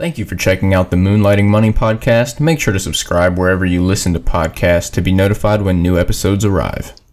Thank you for checking out the Moonlighting Money podcast. Make sure to subscribe wherever you listen to podcasts to be notified when new episodes arrive.